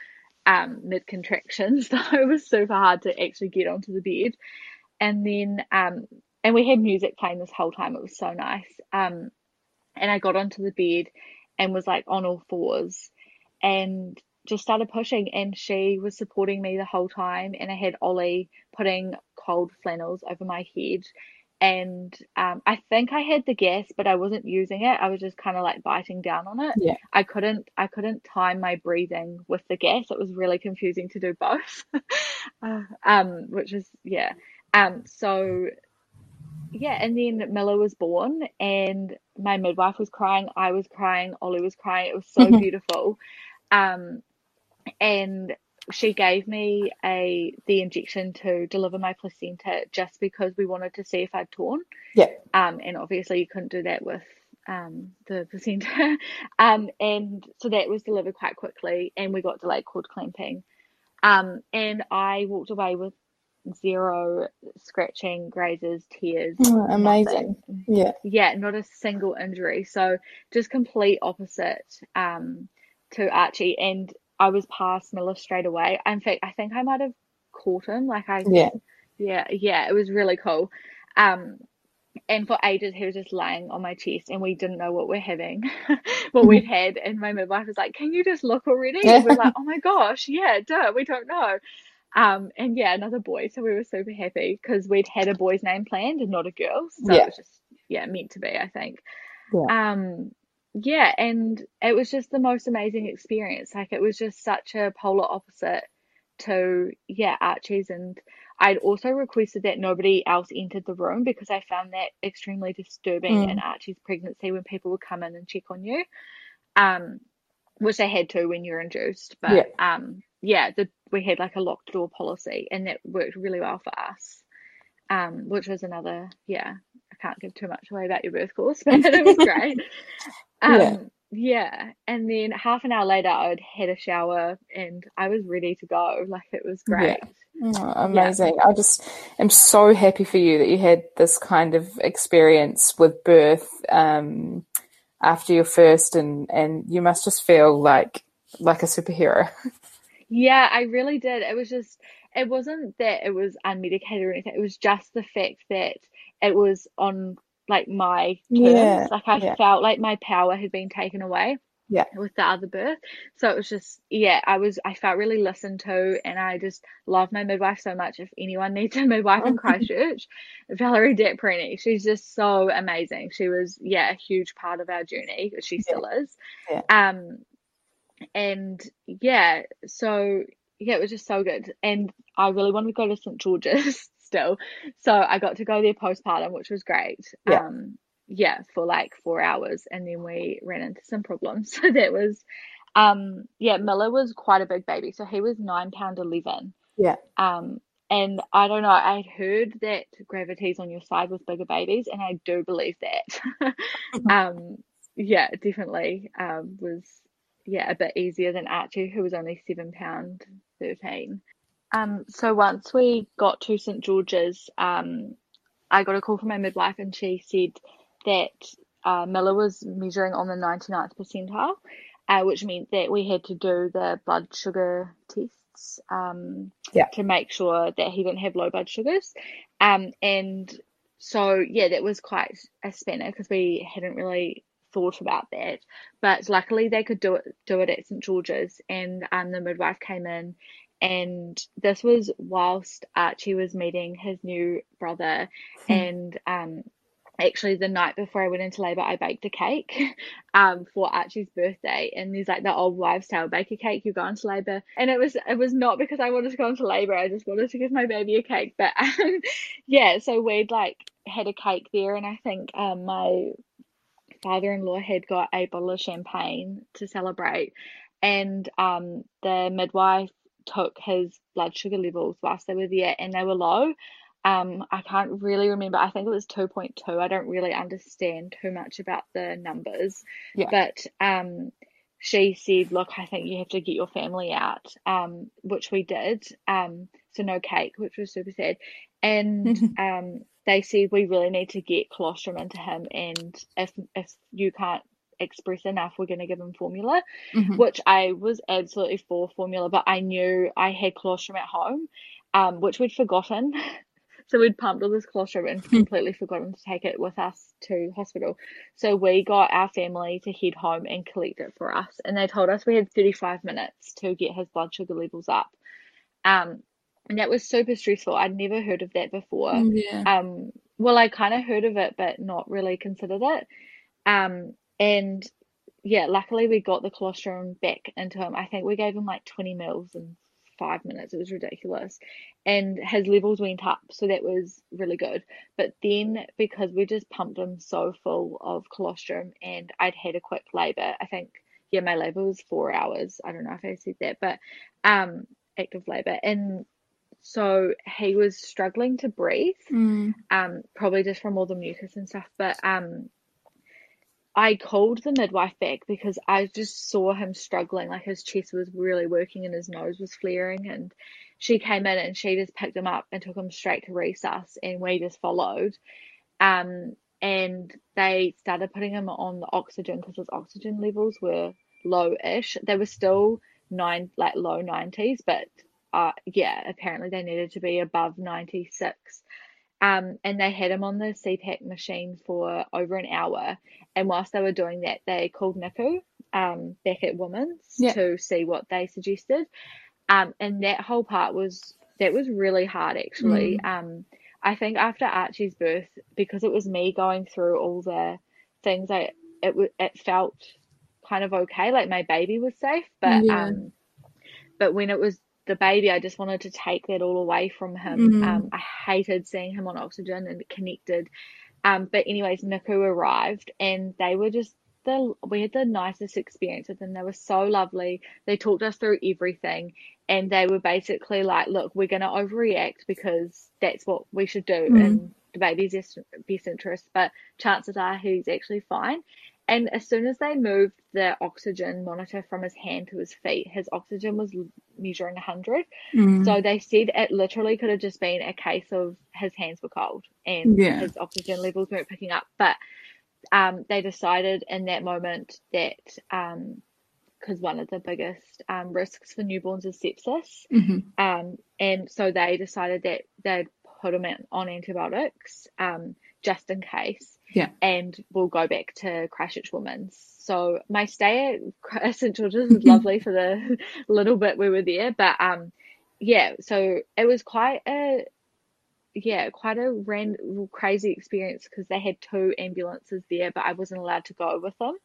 um, mid contractions. So it was super hard to actually get onto the bed. And then, um, and we had music playing this whole time. It was so nice. Um, and I got onto the bed and was like on all fours. And just started pushing and she was supporting me the whole time and I had Ollie putting cold flannels over my head and um, I think I had the gas but I wasn't using it I was just kind of like biting down on it yeah I couldn't I couldn't time my breathing with the gas it was really confusing to do both uh, um which is yeah um so yeah, and then Miller was born, and my midwife was crying. I was crying. Ollie was crying. It was so beautiful. Um, and she gave me a the injection to deliver my placenta just because we wanted to see if I'd torn. Yeah. Um, and obviously you couldn't do that with um the placenta. um, and so that was delivered quite quickly, and we got delayed cord clamping. Um, and I walked away with zero scratching, grazes, tears. Oh, amazing. nothing. Yeah. Yeah, not a single injury. So just complete opposite um, to Archie. And I was past Miller straight away. In fact, I think I might have caught him. Like I, Yeah. yeah, yeah. It was really cool. Um, and for ages he was just laying on my chest, and we didn't know what we're having, what we'd had. And my midwife was like, "Can you just look already?" And we're like, "Oh my gosh, yeah, duh, we don't know." Um, and yeah, another boy. So we were super happy because we'd had a boy's name planned and not a girl's. So Yeah. it was just yeah meant to be, I think. Yeah. Um, yeah, and it was just the most amazing experience. Like it was just such a polar opposite to yeah Archie's, and I'd also requested that nobody else entered the room because I found that extremely disturbing Mm. in Archie's pregnancy when people would come in and check on you. Um, which they had to when you're induced, but Yeah. um, yeah, the we had like a locked door policy, and that worked really well for us. Um, which was another yeah. Can't give too much away about your birth course, but it was great. Um, Yeah. yeah, and then half an hour later, I'd had a shower and I was ready to go. Like it was great. Oh, amazing. I just am so happy for you that you had this kind of experience with birth um, after your first and, and you must just feel like like a superhero. Yeah, I really did. It was just, it wasn't that it was unmedicated or anything. It was just the fact that it was on like my terms. Yeah, Like I yeah. felt like my power had been taken away. Yeah. With the other birth. So it was just, yeah, I was, I felt really listened to and I just love my midwife so much. If anyone needs a midwife in Christchurch, Valerie Depprini, she's just so amazing. She was, yeah, a huge part of our journey. She still is. Yeah. Um, and yeah, so yeah, it was just so good. And I really wanted to go to St George's still. So I got to go there postpartum, which was great. Yeah. Um, yeah, for like four hours. And then we ran into some problems. So that was, um, yeah, Miller was quite a big baby. So he was nine pound 11. Yeah. Um, and I don't know, I'd heard that gravity's on your side with bigger babies, and I do believe that. um, yeah, definitely um, was yeah a bit easier than Archie, who was only seven pound thirteen. Um, so once we got to St George's, um, I got a call from my midwife, and she said that uh, Miller was measuring on the 99th percentile, uh, which meant that we had to do the blood sugar tests um, Yeah. to make sure that he didn't have low blood sugars. Um, and so, yeah, that was quite a spanner because we hadn't really thought about that. But luckily, they could do it do it at St George's, and um, the midwife came in. And this was whilst Archie was meeting his new brother, and um, actually the night before I went into labour, I baked a cake um for Archie's birthday, and there's like the old wives' tale: bake a cake, you go into labour. And it was it was not because I wanted to go into labour; I just wanted to give my baby a cake. But um, yeah, so we'd like had a cake there, and I think um my father-in-law had got a bottle of champagne to celebrate, and um the midwife took his blood sugar levels whilst they were there, and they were low. Um, I can't really remember. I think it was 2.2. I don't really understand too much about the numbers. Yeah. But um, she said, Look, I think you have to get your family out, um, which we did. Um, so no cake, which was super sad. And um, they said, We really need to get colostrum into him. And if, if you can't express enough, we're going to give him formula, Mhm. which I was absolutely for formula, but I knew I had colostrum at home, um, which we'd forgotten. So we'd pumped all this colostrum and completely forgotten to take it with us to hospital. So we got our family to head home and collect it for us. And they told us we had 35 minutes to get his blood sugar levels up. Um, and that was super stressful. I'd never heard of that before. Yeah. Um, well, I kind of heard of it, but not really considered it. Um, and yeah, luckily we got the colostrum back into him. I think we gave him like 20 mils in five minutes. It was ridiculous. And his levels went up, so that was really good. But then because we just pumped him so full of colostrum and I'd had a quick labour, I think yeah, my labour was four hours. I don't know if I said that, but um active labour. And so he was struggling to breathe, Mm. um, probably just from all the mucus and stuff. But um I called the midwife back because I just saw him struggling, like his chest was really working and his nose was flaring. And she came in and she just picked him up and took him straight to resus, and we just followed. Um, and they started putting him on the oxygen because his oxygen levels were low-ish. They were still nine, like low 90s, but uh, yeah, apparently they needed to be above 96. Um, and they had him on the CPAP machine for over an hour. And whilst they were doing that, they called NICU um, back at Women's Yeah. to see what they suggested. Um, and that whole part was that was really hard actually. Um, I think after Archie's birth, because it was me going through all the things, I it it felt kind of okay, like my baby was safe, but Yeah. um, but when it was the baby, I just wanted to take that all away from him. Mhm. Um, I hated seeing him on oxygen and connected. Um, but anyways, NICU arrived and they were just the we had the nicest experience with them. They were so lovely. They talked us through everything and they were basically like, look, we're gonna overreact because that's what we should do Mhm. in the baby's best interest, but chances are he's actually fine. And as soon as they moved the oxygen monitor from his hand to his feet, his oxygen was measuring 100. Mm. So they said it literally could have just been a case of his hands were cold and Yeah. his oxygen levels weren't picking up. But um, they decided in that moment that because one of the biggest um, risks for newborns is sepsis, Mhm. um, and so they decided that they'd put him on antibiotics um, just in case. Yeah. And we'll go back to Christchurch Women's. So my stay at St George's was lovely for the little bit we were there, but um, yeah. So it was quite a yeah, quite a random, crazy experience because they had two ambulances there, but I wasn't allowed to go with them.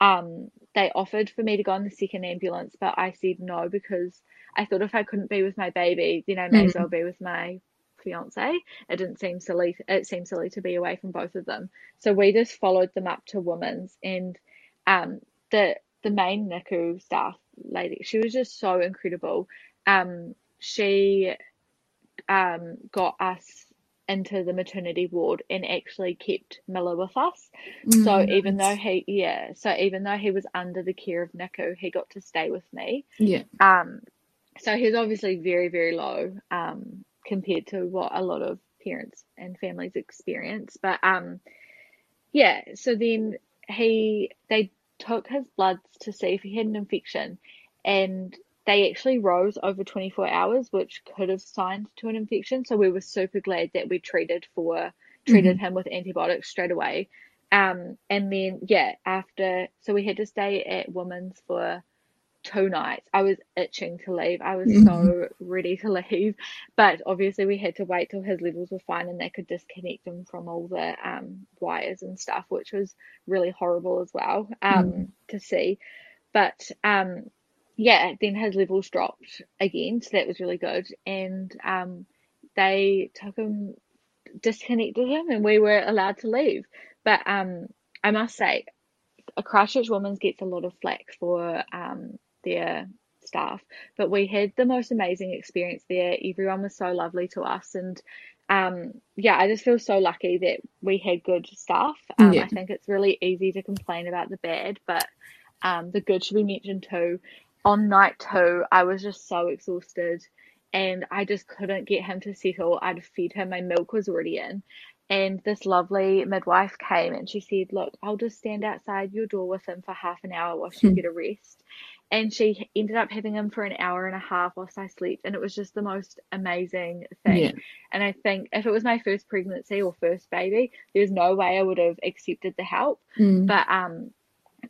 Um, they offered for me to go on the second ambulance, but I said no because I thought if I couldn't be with my baby, then I may as well be with my fiance. It didn't seem silly. It seemed silly to be away from both of them. So we just followed them up to women's, and um, the the main NICU staff lady, she was just so incredible. Um, she um, got us into the maternity ward and actually kept Miller with us. So Mm, even though he, yeah, so even though he was under the care of NICU, he got to stay with me. yeah, Um, so he's obviously very, very low um, compared to what a lot of parents and families experience. But um, yeah, so then he, they took his bloods to see if he had an infection, and they actually rose over 24 hours, which could have signed to an infection. So we were super glad that we treated for treated him with antibiotics straight away. Um, and then yeah, after so we had to stay at Women's for two nights. I was itching to leave. I was so ready to leave, but obviously we had to wait till his levels were fine and they could disconnect him from all the um, wires and stuff, which was really horrible as well um, to see. But um, yeah, then his levels dropped again, so that was really good. And um, they took him, disconnected him, and we were allowed to leave. But um, I must say, a Christchurch Women's gets a lot of flack for um, their staff, but we had the most amazing experience there. Everyone was so lovely to us, and um, yeah, I just feel so lucky that we had good staff. Um, Yeah. I think it's really easy to complain about the bad, but um, the good should be mentioned too. On night two, I was just so exhausted and I just couldn't get him to settle. I'd feed him, my milk was already in. And this lovely midwife came and she said, Look, I'll just stand outside your door with him for half an hour while you get a rest. And she ended up having him for an hour and a half whilst I slept. And it was just the most amazing thing. Yeah. And I think if it was my first pregnancy or first baby, there's no way I would have accepted the help. Mm. But um,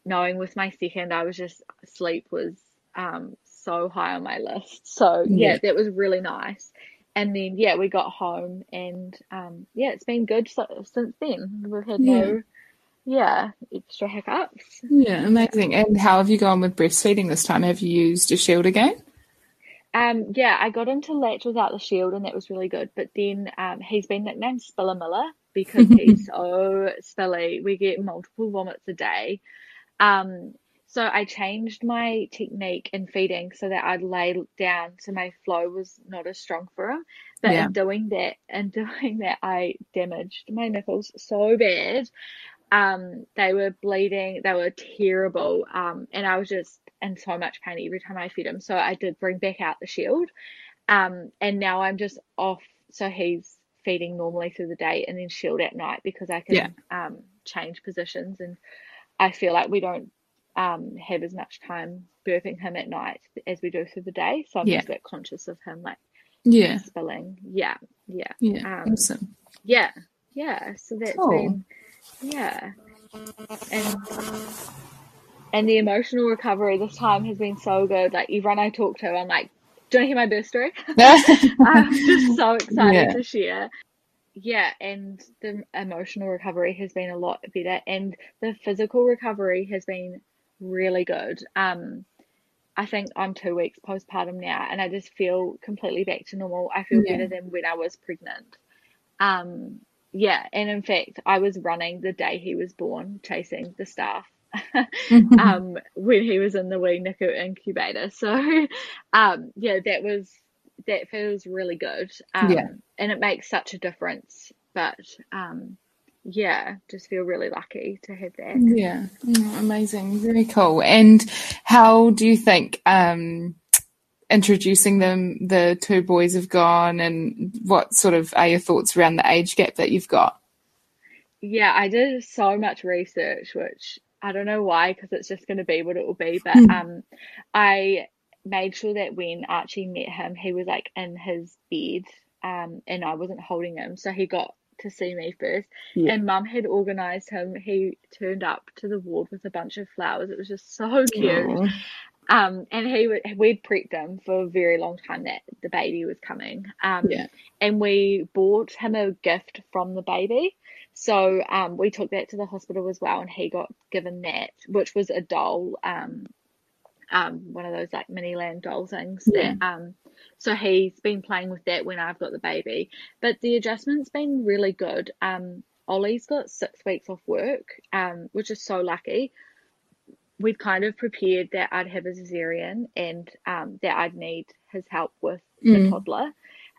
knowing with my second, I was just sleep was um so high on my list. So yeah, Yeah. that was really nice. And then yeah, we got home and um yeah, it's been good so, since then. We've had no yeah extra hiccups. yeah, amazing. And how have you gone with breastfeeding this time? Have you used a shield again? Um, yeah, I got into latch without the shield, and that was really good. But then um, he's been nicknamed Spiller Miller because he's so spilly. We get multiple vomits a day. Um, so I changed my technique in feeding so that I'd lay down so my flow was not as strong for him. But Yeah. in doing that, in doing that, I damaged my nipples so bad. Um, they were bleeding, they were terrible. Um, and I was just in so much pain every time I fed him. So I did bring back out the shield. Um, and now I'm just off. So he's feeding normally through the day and then shield at night because I can Yeah. um, change positions. And I feel like we don't um, have as much time birthing him at night as we do through the day. So I'm Yeah. just a bit conscious of him like Yeah. spilling. Yeah, yeah, Yeah. Um, awesome. yeah, yeah. So that's Cool. been yeah, and and the emotional recovery this time has been so good. Like everyone I talk to, I'm like, do you want to hear my birth story? I'm just so excited Yeah. to share. Yeah, and the emotional recovery has been a lot better, and the physical recovery has been really good. Um, I think I'm two weeks postpartum now, and I just feel completely back to normal. I feel Yeah. better than when I was pregnant. Um, yeah, and in fact, I was running the day he was born, chasing the staff. um, when he was in the wee NICU incubator. So, um, yeah, that was that feels really good. Um, Yeah. and it makes such a difference. But um, yeah, just feel really lucky to have that. Yeah, amazing, very cool. And how do you think um, introducing them, the two boys have gone, and what sort of are your thoughts around the age gap that you've got? Yeah, I did so much research, which I don't know why, because it's just going to be what it will be. But Hmm. um, I made sure that when Archie met him, he was like in his bed, um, and I wasn't holding him, so he got to see me first. Yeah. And Mum had organised him. He turned up to the ward with a bunch of flowers. It was just so cute. Aw. Um, and he we'd prepped him for a very long time that the baby was coming. Um, Yeah. and we bought him a gift from the baby. So um, we took that to the hospital as well, and he got given that, which was a doll, um, um, one of those like Miniland doll things. Yeah. That um, so he's been playing with that when I've got the baby. But the adjustment's been really good. Um, Ollie's got six weeks off work, um, which is so lucky. We'd kind of prepared that I'd have a cesarean and um, that I'd need his help with the Mm. toddler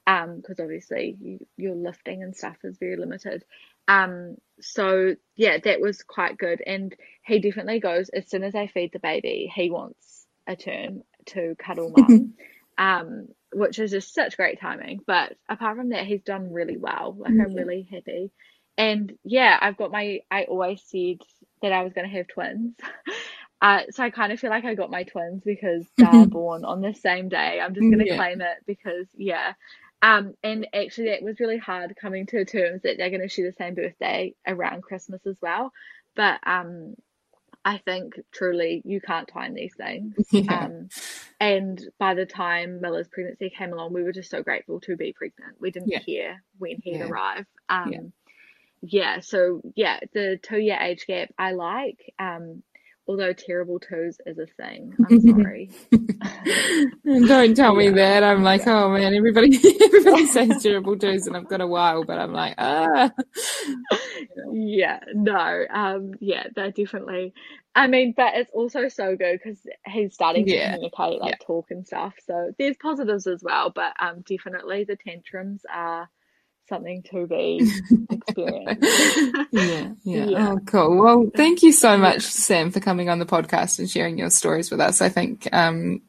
because obviously you, your lifting and stuff is very limited. Um, so yeah, that was quite good. And he definitely goes as soon as I feed the baby, he wants a turn to cuddle mum, um, which is just such great timing. But apart from that, he's done really well. Like I'm really happy. And yeah, I've got my. I always said that I was going to have twins. Uh, so I kind of feel like I got my twins because they're born on the same day. I'm just going to Yeah. claim it because yeah. Um, and actually that was really hard coming to terms that they're going to share the same birthday around Christmas as well. But um, I think truly you can't time these things. Yeah. Um, and by the time Miller's pregnancy came along, we were just so grateful to be pregnant. We didn't Yeah. care when he'd Yeah. arrive. Um, Yeah. yeah, so yeah, the two year age gap I like. Um, although terrible toes is a thing. I'm sorry. Don't tell me that. I'm like, oh man, everybody everybody says terrible toes and I've got a while, but I'm like, ah. yeah, no, um, yeah, they're definitely. I mean, but it's also so good because he's starting to Yeah, communicate, like yeah. talk and stuff. So there's positives as well, but um, definitely the tantrums are something to be experienced. Yeah, yeah. Yeah. Oh, cool. Well, thank you so much, Sam, for coming on the podcast and sharing your stories with us. I think um,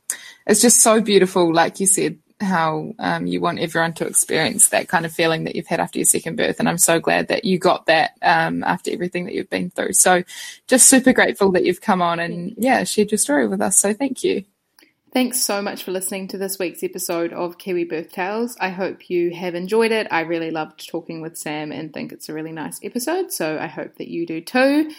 it's just so beautiful, like you said, how um, you want everyone to experience that kind of feeling that you've had after your second birth. And I'm so glad that you got that um, after everything that you've been through. So just super grateful that you've come on and, yeah, shared your story with us. So thank you. Thanks so much for listening to this week's episode of Kiwi Birth Tales. I hope you have enjoyed it. I really loved talking with Sam and think it's a really nice episode, so I hope that you do too.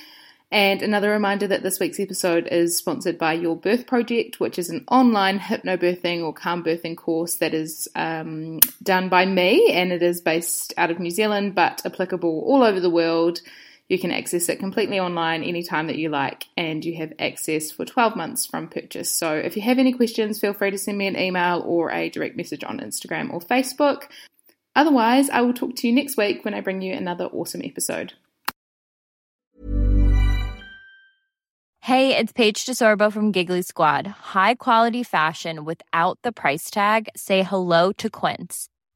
And another reminder that this week's episode is sponsored by Your Birth Project, which is an online hypnobirthing or calm birthing course that is um, done by me and it is based out of New Zealand but applicable all over the world. You can access it completely online anytime that you like, and you have access for 12 months from purchase. So if you have any questions, feel free to send me an email or a direct message on Instagram or Facebook. Otherwise, I will talk to you next week when I bring you another awesome episode. Hey, it's Paige DeSorbo from Giggly Squad. High quality fashion without the price tag? Say hello to Quince.